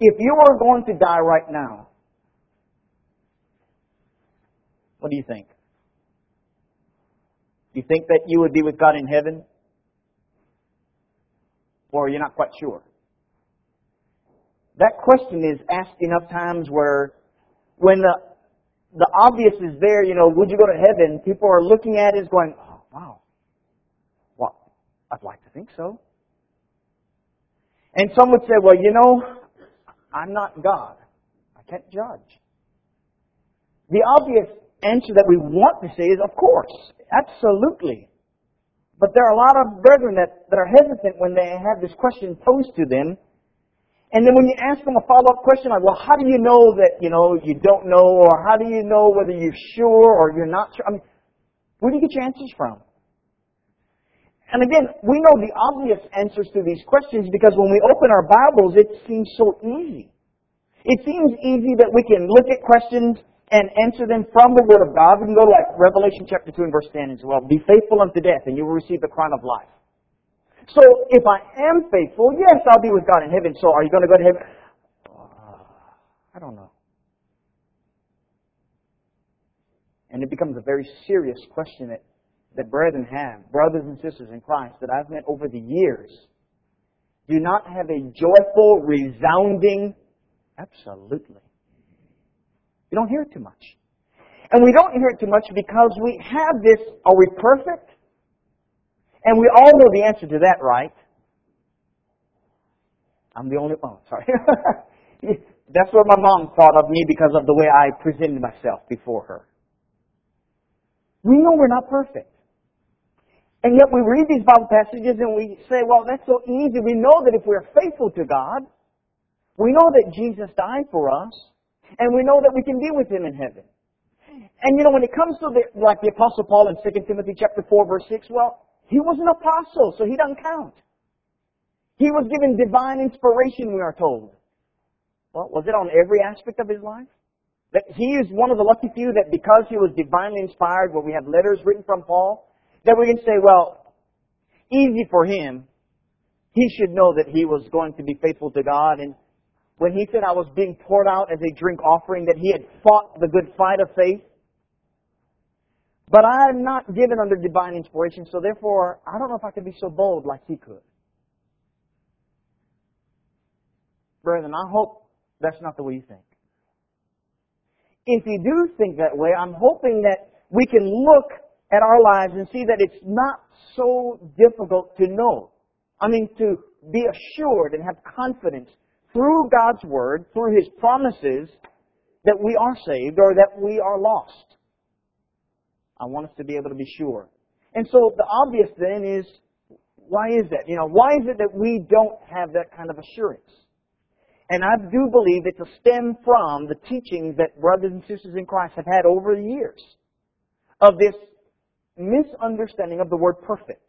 If you were going to die right now, what do you think? Do you think that you would be with God in heaven? Or are you're not quite sure? That question is asked enough times where when the the obvious is there, you know, would you go to heaven? People are looking at it going, oh, wow. Well, I'd like to think so. And some would say, well, you know, I'm not God. I can't judge. The obvious answer that we want to say is, of course, absolutely. But there are a lot of brethren that, that are hesitant when they have this question posed to them. And then when you ask them a follow-up question like, well, how do you know that, you know, you don't know, or how do you know whether you're sure or you're not sure? I mean, where do you get your answers from? And again, we know the obvious answers to these questions because when we open our Bibles, it seems so easy. It seems easy that we can look at questions and answer them from the Word of God. We can go to like Revelation chapter 2 and verse 10 as well. Be faithful unto death and you will receive the crown of life. So if I am faithful, yes, I'll be with God in heaven. So are you going to go to heaven? Uh, I don't know. And it becomes a very serious question that that brethren have, brothers and sisters in Christ, that I've met over the years, do not have a joyful, resounding, absolutely. You don't hear it too much. And we don't hear it too much because we have this, are we perfect? And we all know the answer to that, right? I'm the only one. Oh, sorry. That's what my mom thought of me because of the way I presented myself before her. We know we're not perfect. And yet we read these Bible passages and we say, well, that's so easy. We know that if we're faithful to God, we know that Jesus died for us, and we know that we can be with Him in heaven. And you know, when it comes to the, like the Apostle Paul in 2 Timothy chapter 4 verse 6, well, he was an apostle, so he doesn't count. He was given divine inspiration, we are told. Well, was it on every aspect of his life? That he is one of the lucky few that because he was divinely inspired, where we have letters written from Paul, that we can say, well, easy for him. He should know that he was going to be faithful to God. And when he said I was being poured out as a drink offering, that he had fought the good fight of faith. But I'm not given under divine inspiration, so therefore, I don't know if I could be so bold like he could. Brethren, I hope that's not the way you think. If you do think that way, I'm hoping that we can look at our lives and see that it's not so difficult to know. I mean, to be assured and have confidence through God's Word, through His promises, that we are saved or that we are lost. I want us to be able to be sure. And so the obvious then is, why is that? You know, why is it that we don't have that kind of assurance? And I do believe it's a stem from the teachings that brothers and sisters in Christ have had over the years of this misunderstanding of the word perfect.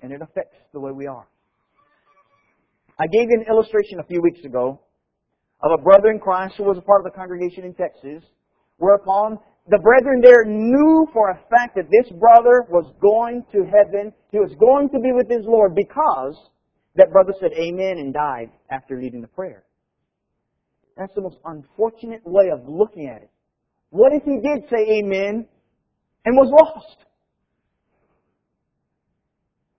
And it affects the way we are. I gave you an illustration a few weeks ago of a brother in Christ who was a part of the congregation in Texas, whereupon the brethren there knew for a fact that this brother was going to heaven. He was going to be with his Lord because that brother said amen and died after leading the prayer. That's the most unfortunate way of looking at it. What if he did say amen and was lost.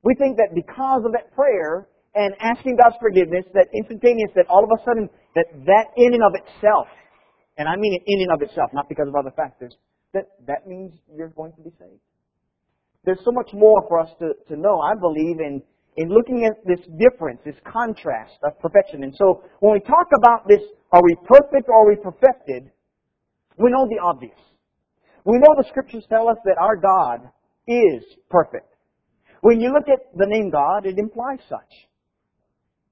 We think that because of that prayer and asking God's forgiveness, that instantaneous, that all of a sudden, that that in and of itself, and I mean it in and of itself, not because of other factors, that that means you're going to be saved. There's so much more for us to, to know, I believe, in, in looking at this difference, this contrast of perfection. And so, when we talk about this, are we perfect or are we perfected, we know the obvious. We know the scriptures tell us that our God is perfect. When you look at the name God, it implies such.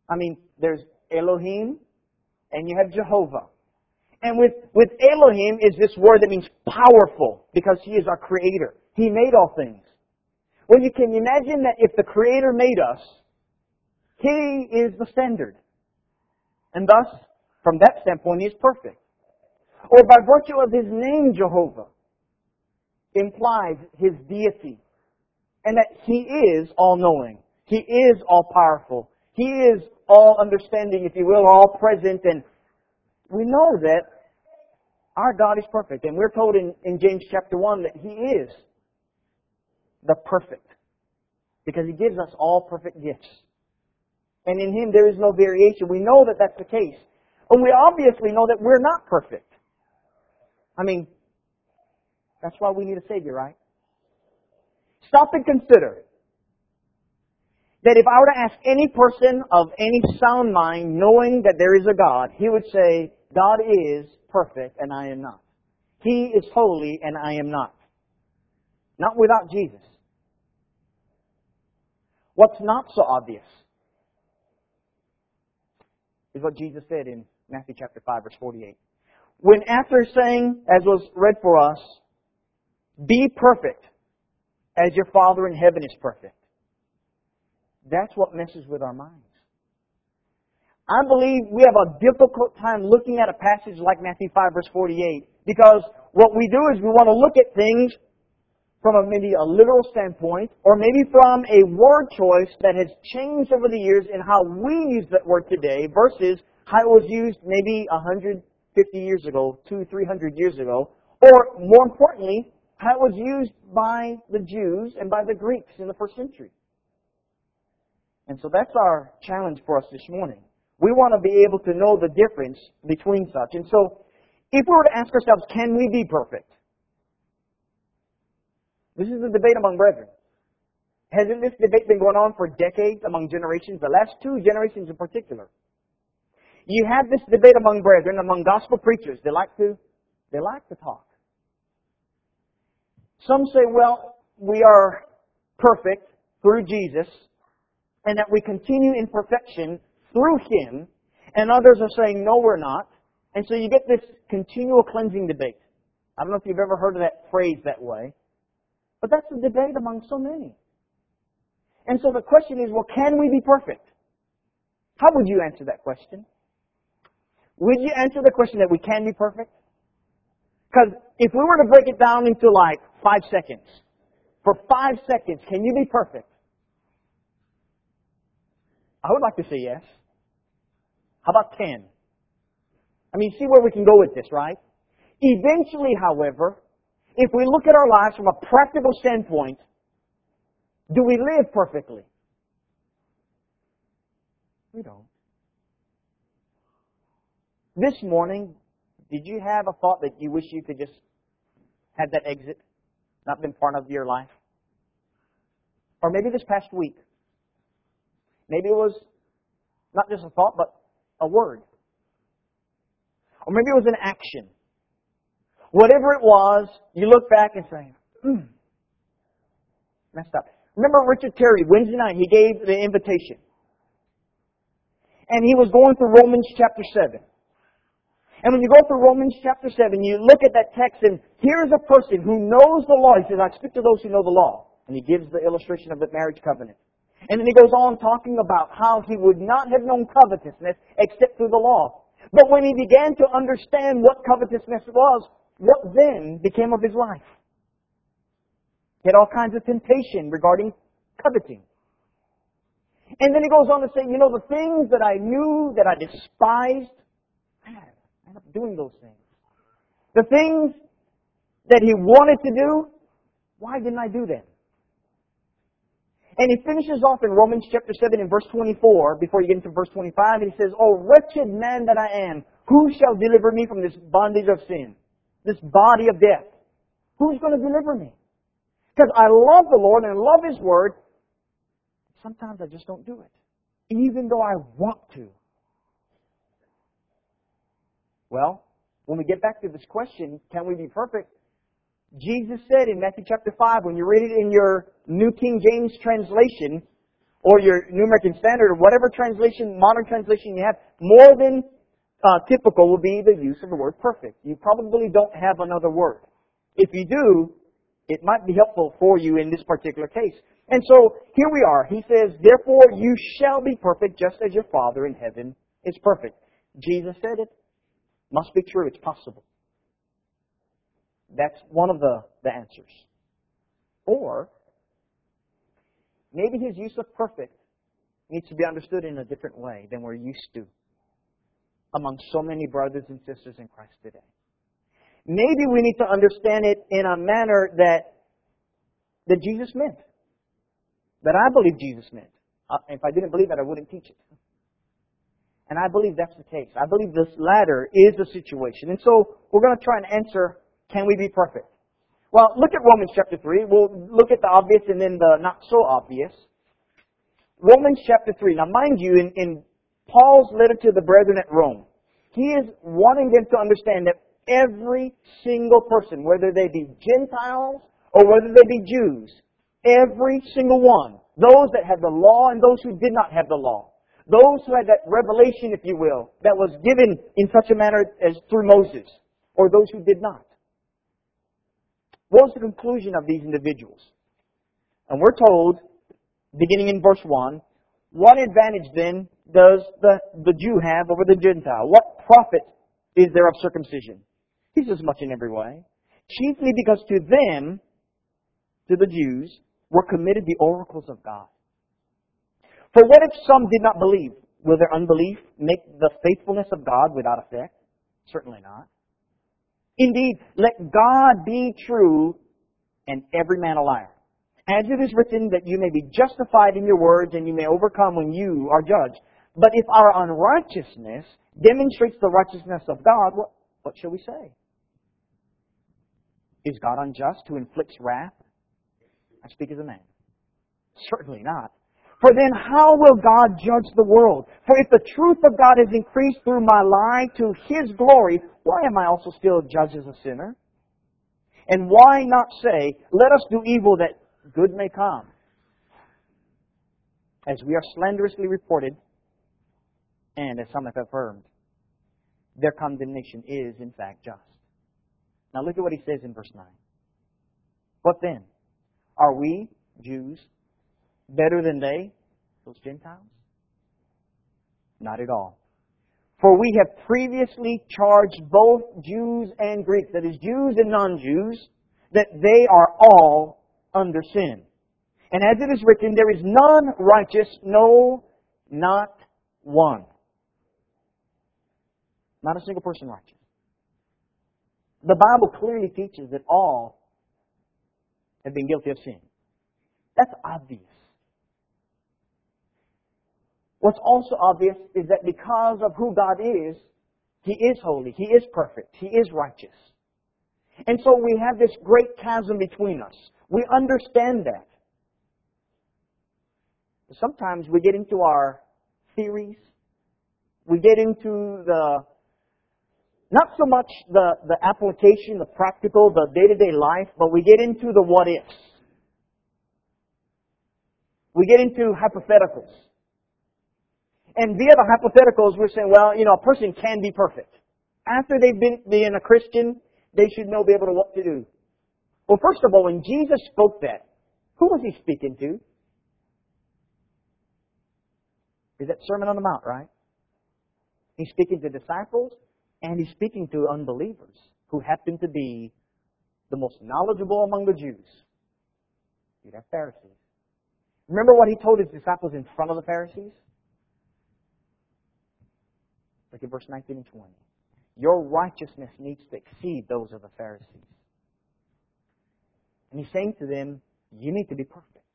I mean, there's Elohim and you have Jehovah. And with, with Elohim is this word that means powerful because He is our creator. He made all things. Well, you can imagine that if the creator made us, He is the standard. And thus, from that standpoint, He is perfect. Or by virtue of His name, Jehovah, implies his deity. And that he is all knowing. He is all powerful. He is all understanding, if you will, all present, and we know that our God is perfect. And we're told in, in James chapter 1 that He is the perfect. Because He gives us all perfect gifts. And in Him there is no variation. We know that that's the case. And we obviously know that we're not perfect. I mean, that's why we need a Savior, right? Stop and consider that if I were to ask any person of any sound mind, knowing that there is a God, he would say, God is perfect and I am not. He is holy and I am not. Not without Jesus. What's not so obvious is what Jesus said in Matthew chapter 5 verse 48. When after saying, as was read for us, be perfect as your Father in heaven is perfect. That's what messes with our minds. I believe we have a difficult time looking at a passage like Matthew 5 verse 48 because what we do is we want to look at things from a, maybe a literal standpoint or maybe from a word choice that has changed over the years in how we use that word today versus how it was used maybe 150 years ago, two, 300 years ago, or more importantly, how it was used by the Jews and by the Greeks in the first century. And so that's our challenge for us this morning. We want to be able to know the difference between such. And so, if we were to ask ourselves, can we be perfect? This is a debate among brethren. Hasn't this debate been going on for decades among generations, the last two generations in particular? You have this debate among brethren, among gospel preachers. They like to, they like to talk. Some say, well, we are perfect through Jesus, and that we continue in perfection through Him, and others are saying, no, we're not. And so you get this continual cleansing debate. I don't know if you've ever heard of that phrase that way, but that's the debate among so many. And so the question is, well, can we be perfect? How would you answer that question? Would you answer the question that we can be perfect? Because if we were to break it down into like five seconds, for five seconds, can you be perfect? I would like to say yes. How about 10? I mean, see where we can go with this, right? Eventually, however, if we look at our lives from a practical standpoint, do we live perfectly? We don't. This morning, did you have a thought that you wish you could just have that exit, not been part of your life? Or maybe this past week, maybe it was not just a thought, but a word. Or maybe it was an action. Whatever it was, you look back and say, hmm, messed up. Remember Richard Terry, Wednesday night, he gave the invitation. And he was going through Romans chapter 7. And when you go through Romans chapter 7, you look at that text and here's a person who knows the law. He says, I speak to those who know the law. And he gives the illustration of the marriage covenant. And then he goes on talking about how he would not have known covetousness except through the law. But when he began to understand what covetousness was, what then became of his life? He had all kinds of temptation regarding coveting. And then he goes on to say, you know, the things that I knew that I despised, I up doing those things. The things that he wanted to do, why didn't I do them? And he finishes off in Romans chapter 7 in verse 24, before you get into verse 25, and he says, Oh, wretched man that I am, who shall deliver me from this bondage of sin? This body of death? Who's going to deliver me? Because I love the Lord and I love His Word. Sometimes I just don't do it. Even though I want to. Well, when we get back to this question, can we be perfect? Jesus said in Matthew chapter 5, when you read it in your New King James translation, or your New American Standard, or whatever translation, modern translation you have, more than uh, typical will be the use of the word perfect. You probably don't have another word. If you do, it might be helpful for you in this particular case. And so, here we are. He says, Therefore you shall be perfect just as your Father in heaven is perfect. Jesus said it. Must be true. It's possible. That's one of the, the answers. Or, maybe his use of perfect needs to be understood in a different way than we're used to among so many brothers and sisters in Christ today. Maybe we need to understand it in a manner that that Jesus meant. That I believe Jesus meant. Uh, if I didn't believe that, I wouldn't teach it. And I believe that's the case. I believe this latter is the situation. And so we're going to try and answer, can we be perfect? Well, look at Romans chapter 3. We'll look at the obvious and then the not so obvious. Romans chapter 3. Now mind you, in, in Paul's letter to the brethren at Rome, he is wanting them to understand that every single person, whether they be Gentiles or whether they be Jews, every single one, those that had the law and those who did not have the law, those who had that revelation, if you will, that was given in such a manner as through Moses, or those who did not. What was the conclusion of these individuals? And we're told, beginning in verse 1, what advantage then does the, the Jew have over the Gentile? What profit is there of circumcision? He's as much in every way. Chiefly because to them, to the Jews, were committed the oracles of God. For what if some did not believe? Will their unbelief make the faithfulness of God without effect? Certainly not. Indeed, let God be true and every man a liar. As it is written that you may be justified in your words and you may overcome when you are judged. But if our unrighteousness demonstrates the righteousness of God, what, what shall we say? Is God unjust who inflicts wrath? I speak as a man. Certainly not. For then how will God judge the world? For if the truth of God has increased through my lie to His glory, why am I also still judged as a sinner? And why not say, let us do evil that good may come? As we are slanderously reported, and as some have affirmed, their condemnation is in fact just. Now look at what he says in verse 9. What then? Are we, Jews, better than they, those Gentiles? Not at all. For we have previously charged both Jews and Greeks, that is, Jews and non-Jews, that they are all under sin. And as it is written, there is none righteous, no, not one. Not a single person righteous. The Bible clearly teaches that all have been guilty of sin. That's obvious. What's also obvious is that because of who God is, He is holy, He is perfect, He is righteous. And so we have this great chasm between us. We understand that. Sometimes we get into our theories, we get into the not so much the, the application, the practical, the day-to-day life, but we get into the what ifs. We get into hypotheticals. And via the hypotheticals, we're saying, well, you know, a person can be perfect. After they've been being a Christian, they should know, be able to what to do. Well, first of all, when Jesus spoke that, who was he speaking to? Is that Sermon on the Mount, right? He's speaking to disciples and he's speaking to unbelievers who happen to be the most knowledgeable among the Jews. You'd have Pharisees. Remember what he told his disciples in front of the Pharisees? Look at verse 19 and 20. Your righteousness needs to exceed those of the Pharisees. And he's saying to them, you need to be perfect.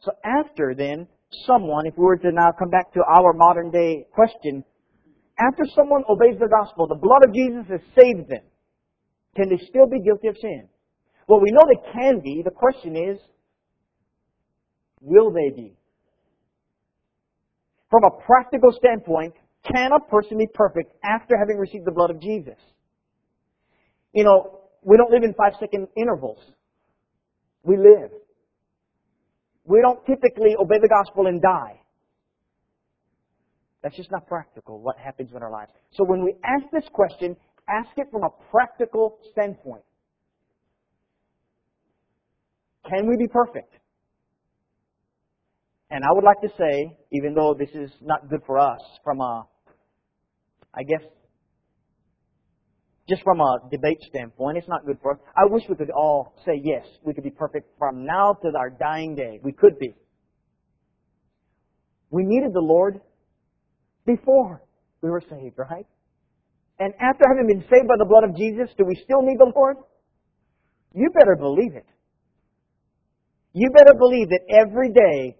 So after then, someone, if we were to now come back to our modern day question, after someone obeys the gospel, the blood of Jesus has saved them. Can they still be guilty of sin? Well, we know they can be. The question is, will they be? From a practical standpoint, can a person be perfect after having received the blood of Jesus? You know, we don't live in five second intervals. We live. We don't typically obey the gospel and die. That's just not practical, what happens in our lives. So when we ask this question, ask it from a practical standpoint. Can we be perfect? And I would like to say, even though this is not good for us, from a, I guess, just from a debate standpoint, it's not good for us. I wish we could all say yes, we could be perfect from now to our dying day. We could be. We needed the Lord before we were saved, right? And after having been saved by the blood of Jesus, do we still need the Lord? You better believe it. You better believe that every day,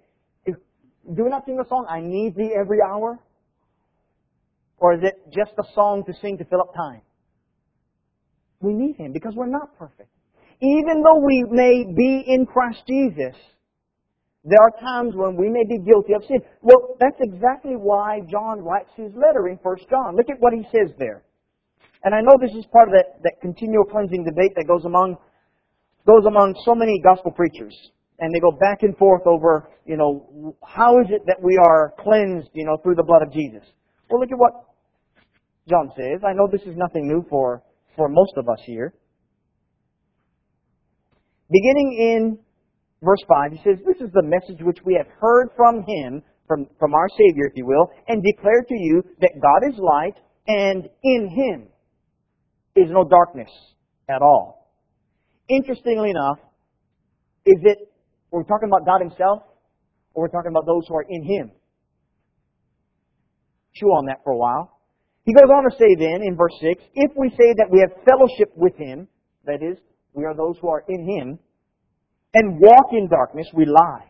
do we not sing the song, I need thee every hour? Or is it just a song to sing to fill up time? We need Him because we're not perfect. Even though we may be in Christ Jesus, there are times when we may be guilty of sin. Well, that's exactly why John writes his letter in 1 John. Look at what he says there. And I know this is part of that, that continual cleansing debate that goes among, goes among so many gospel preachers. And they go back and forth over, you know, how is it that we are cleansed, you know, through the blood of Jesus? Well, look at what John says. I know this is nothing new for, for most of us here. Beginning in verse 5, he says, This is the message which we have heard from him, from, from our Savior, if you will, and declare to you that God is light, and in him is no darkness at all. Interestingly enough, is it, we're talking about God himself, or we're talking about those who are in him? Chew on that for a while. He goes on to say then, in verse 6, if we say that we have fellowship with him, that is, we are those who are in Him, and walk in darkness, we lie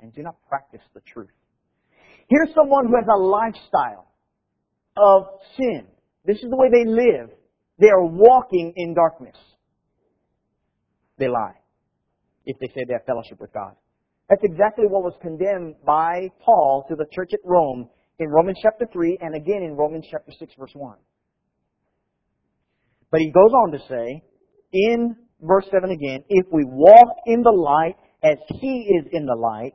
and do not practice the truth. Here's someone who has a lifestyle of sin. This is the way they live. They are walking in darkness. They lie if they say they have fellowship with God. That's exactly what was condemned by Paul to the church at Rome in Romans chapter 3 and again in Romans chapter 6 verse 1. But he goes on to say, in verse 7 again, if we walk in the light as he is in the light,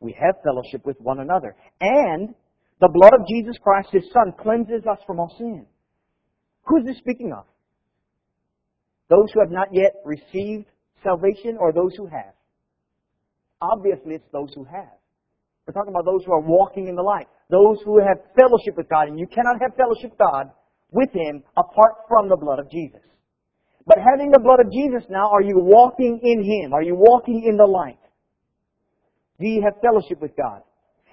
we have fellowship with one another. And the blood of Jesus Christ, his son, cleanses us from all sin. Who is this speaking of? Those who have not yet received salvation or those who have? Obviously, it's those who have. We're talking about those who are walking in the light. Those who have fellowship with God. And you cannot have fellowship with God with Him apart from the blood of Jesus. But having the blood of Jesus now, are you walking in Him? Are you walking in the light? Do you have fellowship with God?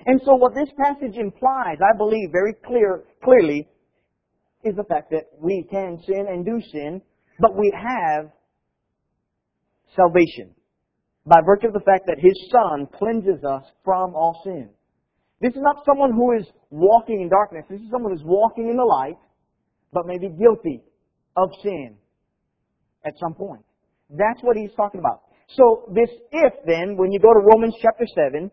And so what this passage implies, I believe very clear, clearly, is the fact that we can sin and do sin, but we have salvation by virtue of the fact that His Son cleanses us from all sin. This is not someone who is walking in darkness. This is someone who is walking in the light, but may be guilty of sin at some point. That's what he's talking about. So this if then, when you go to Romans chapter 7,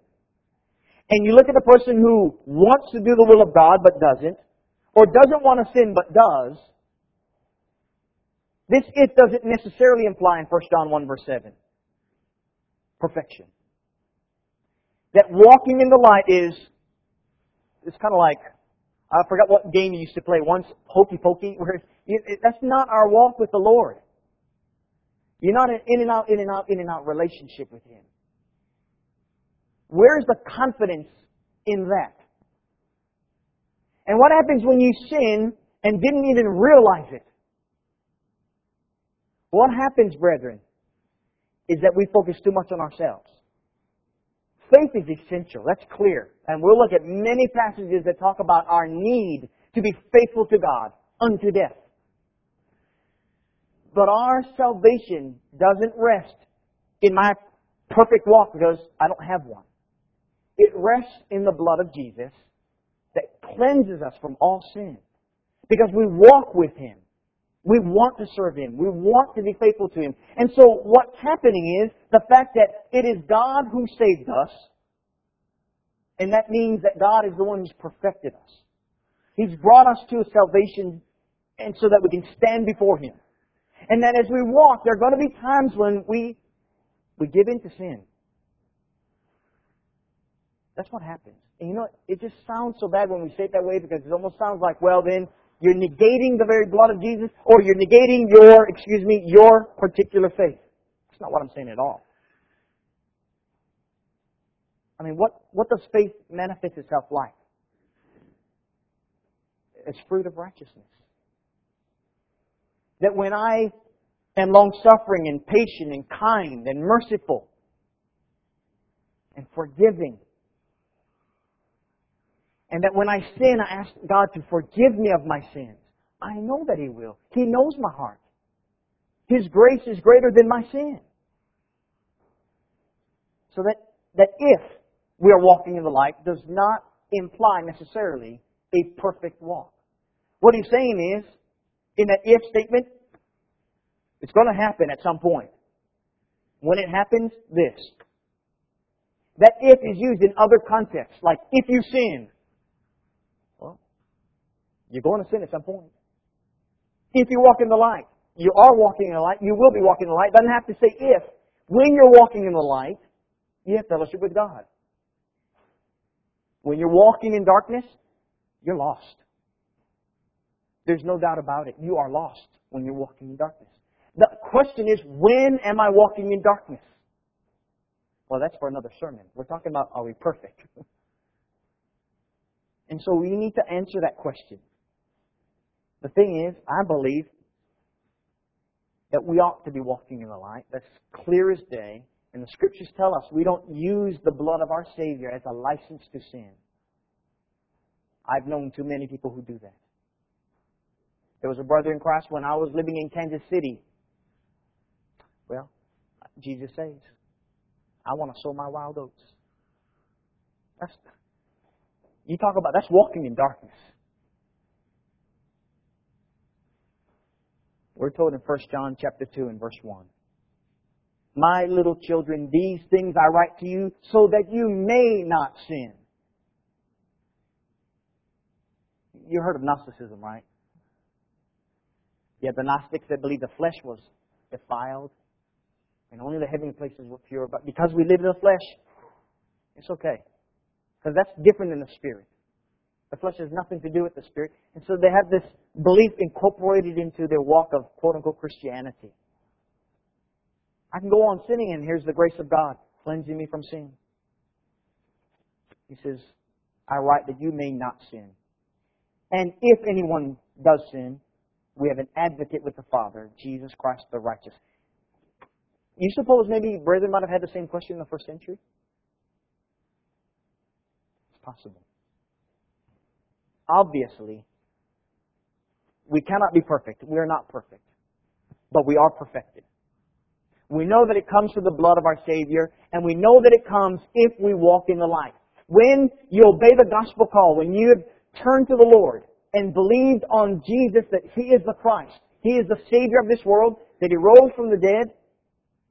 and you look at the person who wants to do the will of God but doesn't, or doesn't want to sin but does, this if doesn't necessarily imply in 1 John 1 verse 7. Perfection. That walking in the light is, it's kind of like, I forgot what game you used to play once, hokey pokey, where it, that's not our walk with the Lord. You're not an in and out, in and out, in and out relationship with Him. Where's the confidence in that? And what happens when you sin and didn't even realize it? What happens, brethren, is that we focus too much on ourselves. Faith is essential. That's clear. And we'll look at many passages that talk about our need to be faithful to God unto death. But our salvation doesn't rest in my perfect walk because I don't have one. It rests in the blood of Jesus that cleanses us from all sin. Because we walk with Him. We want to serve Him. We want to be faithful to Him. And so what's happening is the fact that it is God who saved us, and that means that God is the one who's perfected us. He's brought us to salvation and so that we can stand before Him. And that as we walk, there are going to be times when we, we give in to sin. That's what happens. And you know, it just sounds so bad when we say it that way because it almost sounds like, well, then you're negating the very blood of Jesus or you're negating your, excuse me, your particular faith. That's not what I'm saying at all. I mean, what, what does faith manifest itself like? As fruit of righteousness. That when I am long suffering and patient and kind and merciful and forgiving, And that when I sin, I ask God to forgive me of my sins. I know that He will. He knows my heart. His grace is greater than my sin. So that, that if we are walking in the light does not imply necessarily a perfect walk. What he's saying is, in that if statement, it's going to happen at some point. When it happens, this. That if is used in other contexts, like if you sin. You're going to sin at some point. If you walk in the light, you are walking in the light, you will be walking in the light. Doesn't have to say if. When you're walking in the light, you have fellowship with God. When you're walking in darkness, you're lost. There's no doubt about it. You are lost when you're walking in darkness. The question is, when am I walking in darkness? Well, that's for another sermon. We're talking about are we perfect? and so we need to answer that question. The thing is, I believe that we ought to be walking in the light. That's clear as day. And the scriptures tell us we don't use the blood of our Savior as a license to sin. I've known too many people who do that. There was a brother in Christ when I was living in Kansas City. Well, Jesus says, I want to sow my wild oats. That's you talk about that's walking in darkness. We're told in 1 John chapter 2 and verse 1. My little children, these things I write to you so that you may not sin. You heard of Gnosticism, right? Have the Gnostics that believe the flesh was defiled and only the heavenly places were pure. But because we live in the flesh, it's okay. Because that's different than the spirit. The flesh has nothing to do with the spirit. And so they have this belief incorporated into their walk of quote unquote Christianity. I can go on sinning, and here's the grace of God cleansing me from sin. He says, I write that you may not sin. And if anyone does sin, we have an advocate with the Father, Jesus Christ the righteous. You suppose maybe brethren might have had the same question in the first century? It's possible. Obviously, we cannot be perfect. We are not perfect. But we are perfected. We know that it comes through the blood of our Savior, and we know that it comes if we walk in the light. When you obey the gospel call, when you have turned to the Lord and believed on Jesus that He is the Christ, He is the Savior of this world, that He rose from the dead,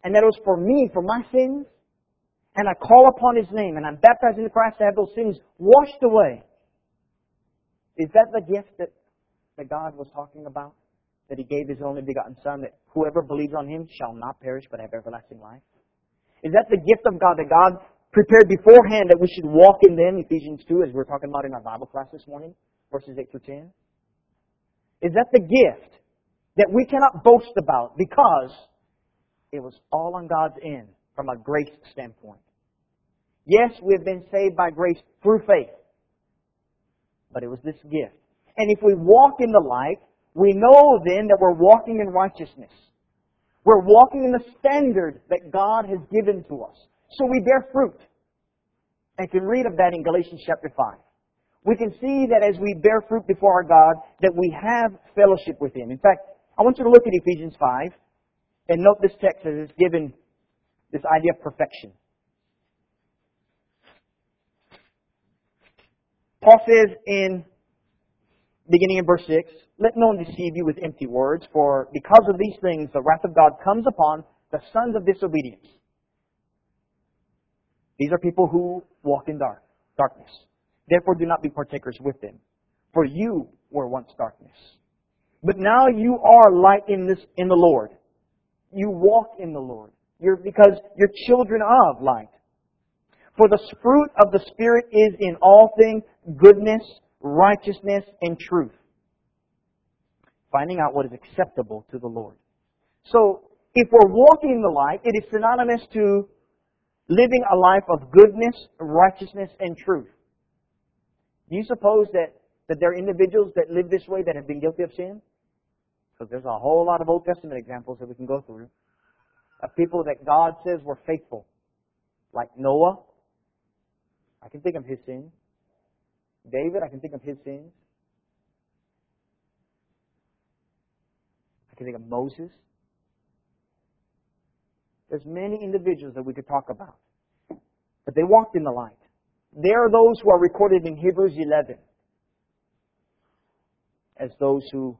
and that it was for me, for my sins, and I call upon His name, and I'm baptized into Christ to have those sins washed away. Is that the gift that, that God was talking about? that he gave his only begotten Son, that whoever believes on him shall not perish but have everlasting life? Is that the gift of God that God prepared beforehand that we should walk in them, Ephesians 2, as we are talking about in our Bible class this morning, verses 8 through 10? Is that the gift that we cannot boast about because it was all on God's end from a grace standpoint? Yes, we have been saved by grace through faith, but it was this gift. And if we walk in the light, we know then that we're walking in righteousness. We're walking in the standard that God has given to us. So we bear fruit. And can read of that in Galatians chapter 5. We can see that as we bear fruit before our God, that we have fellowship with Him. In fact, I want you to look at Ephesians 5 and note this text as it's given this idea of perfection. Paul says in beginning in verse 6, let no one deceive you with empty words, for because of these things the wrath of God comes upon the sons of disobedience. These are people who walk in dark, darkness. Therefore do not be partakers with them. For you were once darkness. But now you are light in this in the Lord. You walk in the Lord. You're because you're children of light. For the fruit of the Spirit is in all things goodness, righteousness, and truth. Finding out what is acceptable to the Lord. So, if we're walking in the light, it is synonymous to living a life of goodness, righteousness, and truth. Do you suppose that, that there are individuals that live this way that have been guilty of sin? Because there's a whole lot of Old Testament examples that we can go through of people that God says were faithful. Like Noah. I can think of his sin. David, I can think of his sins. I can think of Moses. There's many individuals that we could talk about. But they walked in the light. There are those who are recorded in Hebrews 11 as those who,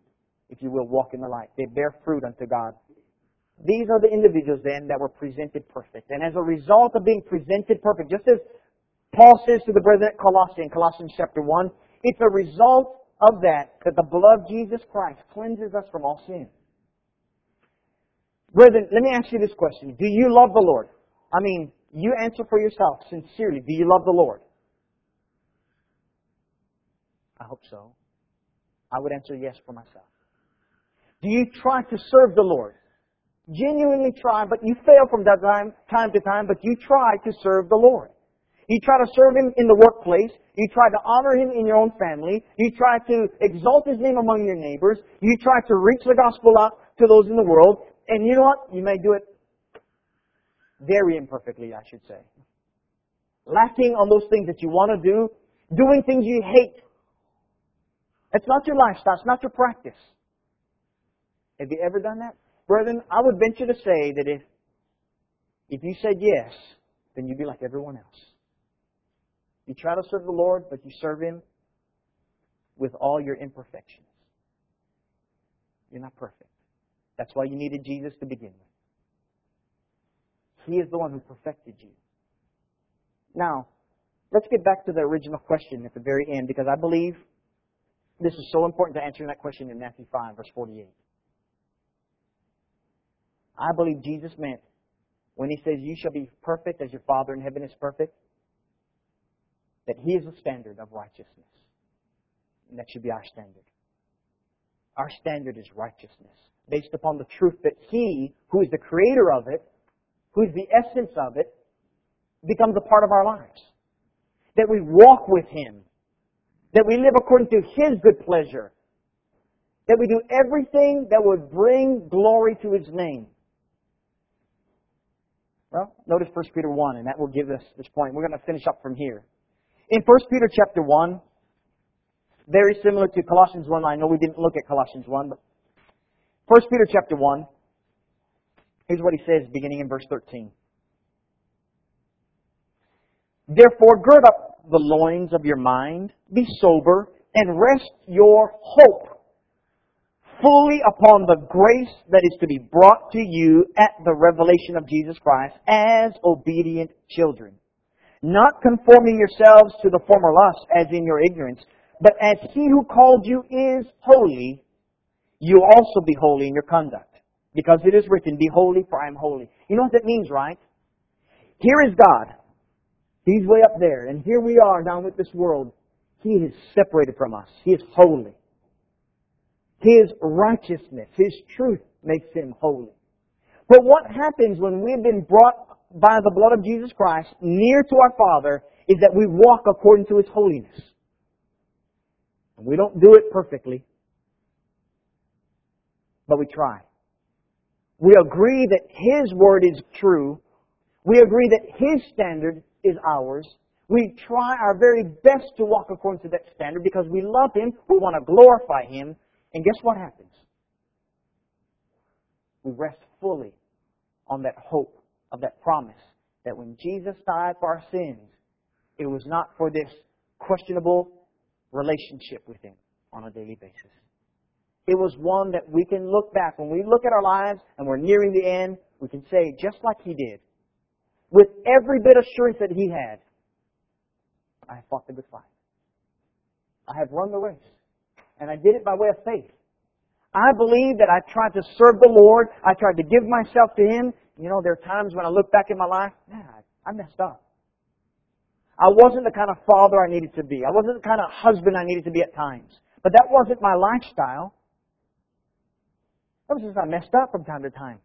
if you will, walk in the light. They bear fruit unto God. These are the individuals then that were presented perfect. And as a result of being presented perfect, just as Paul says to the brethren at Colossae in Colossians chapter 1, it's a result of that that the blood of Jesus Christ cleanses us from all sin. Brethren, let me ask you this question. Do you love the Lord? I mean, you answer for yourself sincerely. Do you love the Lord? I hope so. I would answer yes for myself. Do you try to serve the Lord? Genuinely try, but you fail from time, time to time, but you try to serve the Lord. You try to serve Him in the workplace. You try to honor Him in your own family. You try to exalt His name among your neighbors. You try to reach the gospel out to those in the world. And you know what? You may do it very imperfectly, I should say. Lacking on those things that you want to do, doing things you hate. It's not your lifestyle, it's not your practice. Have you ever done that? Brethren, I would venture to say that if, if you said yes, then you'd be like everyone else. You try to serve the Lord, but you serve Him with all your imperfections. You're not perfect. That's why you needed Jesus to begin with. He is the one who perfected you. Now, let's get back to the original question at the very end because I believe this is so important to answering that question in Matthew 5, verse 48. I believe Jesus meant when he says, You shall be perfect as your Father in heaven is perfect, that he is the standard of righteousness. And that should be our standard. Our standard is righteousness, based upon the truth that he, who is the creator of it, who is the essence of it, becomes a part of our lives. That we walk with him. That we live according to his good pleasure. That we do everything that would bring glory to his name. Well, notice 1 Peter 1, and that will give us this point. We're going to finish up from here. In 1 Peter chapter 1, very similar to Colossians 1, I know we didn't look at Colossians 1, but 1 Peter chapter 1, here's what he says beginning in verse 13. Therefore, gird up the loins of your mind, be sober, and rest your hope fully upon the grace that is to be brought to you at the revelation of Jesus Christ as obedient children. Not conforming yourselves to the former lust as in your ignorance, but as he who called you is holy, you also be holy in your conduct. Because it is written, Be holy, for I am holy. You know what that means, right? Here is God. He's way up there, and here we are down with this world. He is separated from us. He is holy. His righteousness, His truth makes Him holy. But what happens when we've been brought by the blood of Jesus Christ near to our Father is that we walk according to His holiness. And we don't do it perfectly, but we try. We agree that His Word is true. We agree that His standard is ours. We try our very best to walk according to that standard because we love Him, we want to glorify Him, and guess what happens? We rest fully on that hope of that promise that when Jesus died for our sins, it was not for this questionable relationship with Him on a daily basis. It was one that we can look back. When we look at our lives and we're nearing the end, we can say, just like He did, with every bit of assurance that He had, I have fought the good fight. I have run the race and I did it by way of faith. I believe that I tried to serve the Lord. I tried to give myself to Him. You know, there are times when I look back in my life, man, I messed up. I wasn't the kind of father I needed to be. I wasn't the kind of husband I needed to be at times. But that wasn't my lifestyle. That was just I messed up from time to time.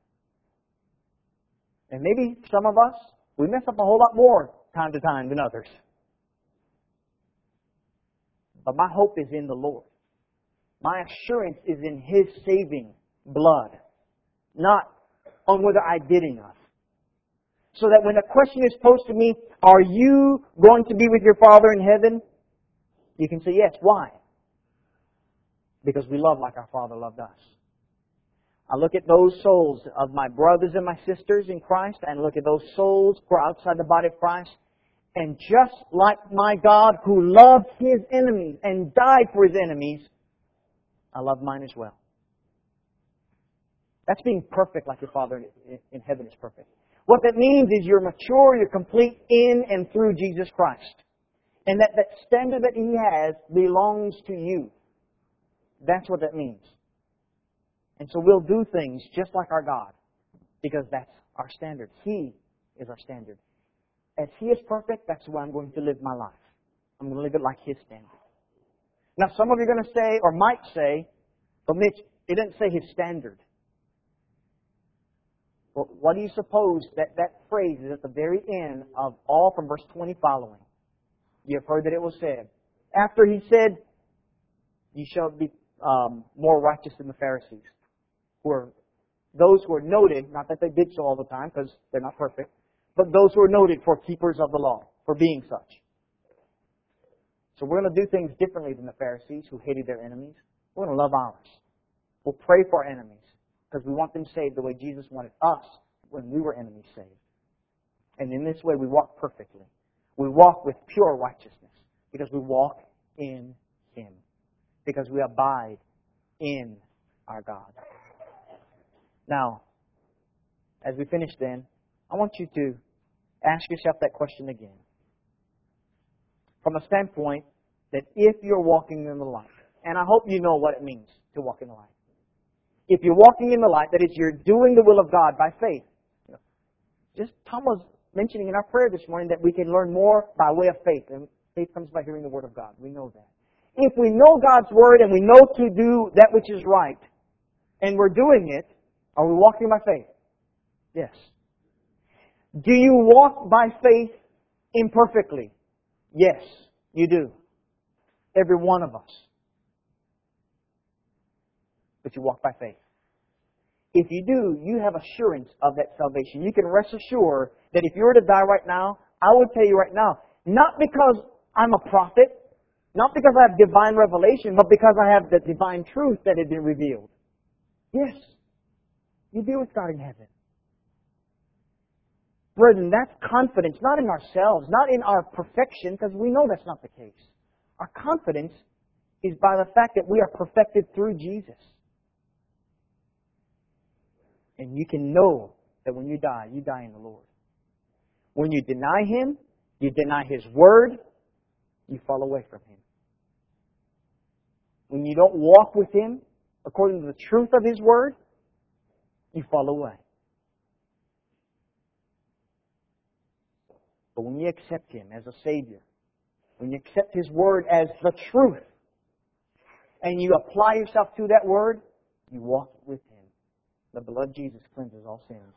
And maybe some of us, we mess up a whole lot more time to time than others. But my hope is in the Lord. My assurance is in His saving blood, not on whether I did enough. So that when a question is posed to me, are you going to be with your Father in heaven? You can say yes. Why? Because we love like our Father loved us. I look at those souls of my brothers and my sisters in Christ and look at those souls who are outside the body of Christ. And just like my God who loved His enemies and died for His enemies, I love mine as well. That's being perfect like your Father in heaven is perfect. What that means is you're mature, you're complete in and through Jesus Christ. And that, that standard that He has belongs to you. That's what that means. And so we'll do things just like our God because that's our standard. He is our standard. As He is perfect, that's the way I'm going to live my life. I'm going to live it like His standard. Now, some of you are going to say, or might say, but Mitch, it didn't say His standard. Well, what do you suppose that that phrase is at the very end of all from verse 20 following? You have heard that it was said. After He said, You shall be um, more righteous than the Pharisees were those who are noted, not that they did so all the time because they're not perfect, but those who are noted for keepers of the law, for being such. So we're going to do things differently than the Pharisees who hated their enemies. We're going to love ours. We'll pray for our enemies because we want them saved the way Jesus wanted us when we were enemies saved. And in this way, we walk perfectly. We walk with pure righteousness because we walk in Him, because we abide in our God. Now, as we finish then, I want you to ask yourself that question again. From a standpoint that if you're walking in the light, and I hope you know what it means to walk in the light. If you're walking in the light, that is, you're doing the will of God by faith. Just Tom was mentioning in our prayer this morning that we can learn more by way of faith, and faith comes by hearing the Word of God. We know that. If we know God's Word and we know to do that which is right, and we're doing it, are we walking by faith? Yes. Do you walk by faith imperfectly? Yes, you do. Every one of us. But you walk by faith. If you do, you have assurance of that salvation. You can rest assured that if you were to die right now, I would tell you right now, not because I'm a prophet, not because I have divine revelation, but because I have the divine truth that had been revealed. Yes. You be with God in heaven. Brethren, that's confidence, not in ourselves, not in our perfection, because we know that's not the case. Our confidence is by the fact that we are perfected through Jesus. And you can know that when you die, you die in the Lord. When you deny Him, you deny His Word, you fall away from Him. When you don't walk with Him according to the truth of His Word, you fall away. But when you accept Him as a Savior, when you accept His Word as the truth, and you apply yourself to that Word, you walk with. The blood of Jesus cleanses all sins.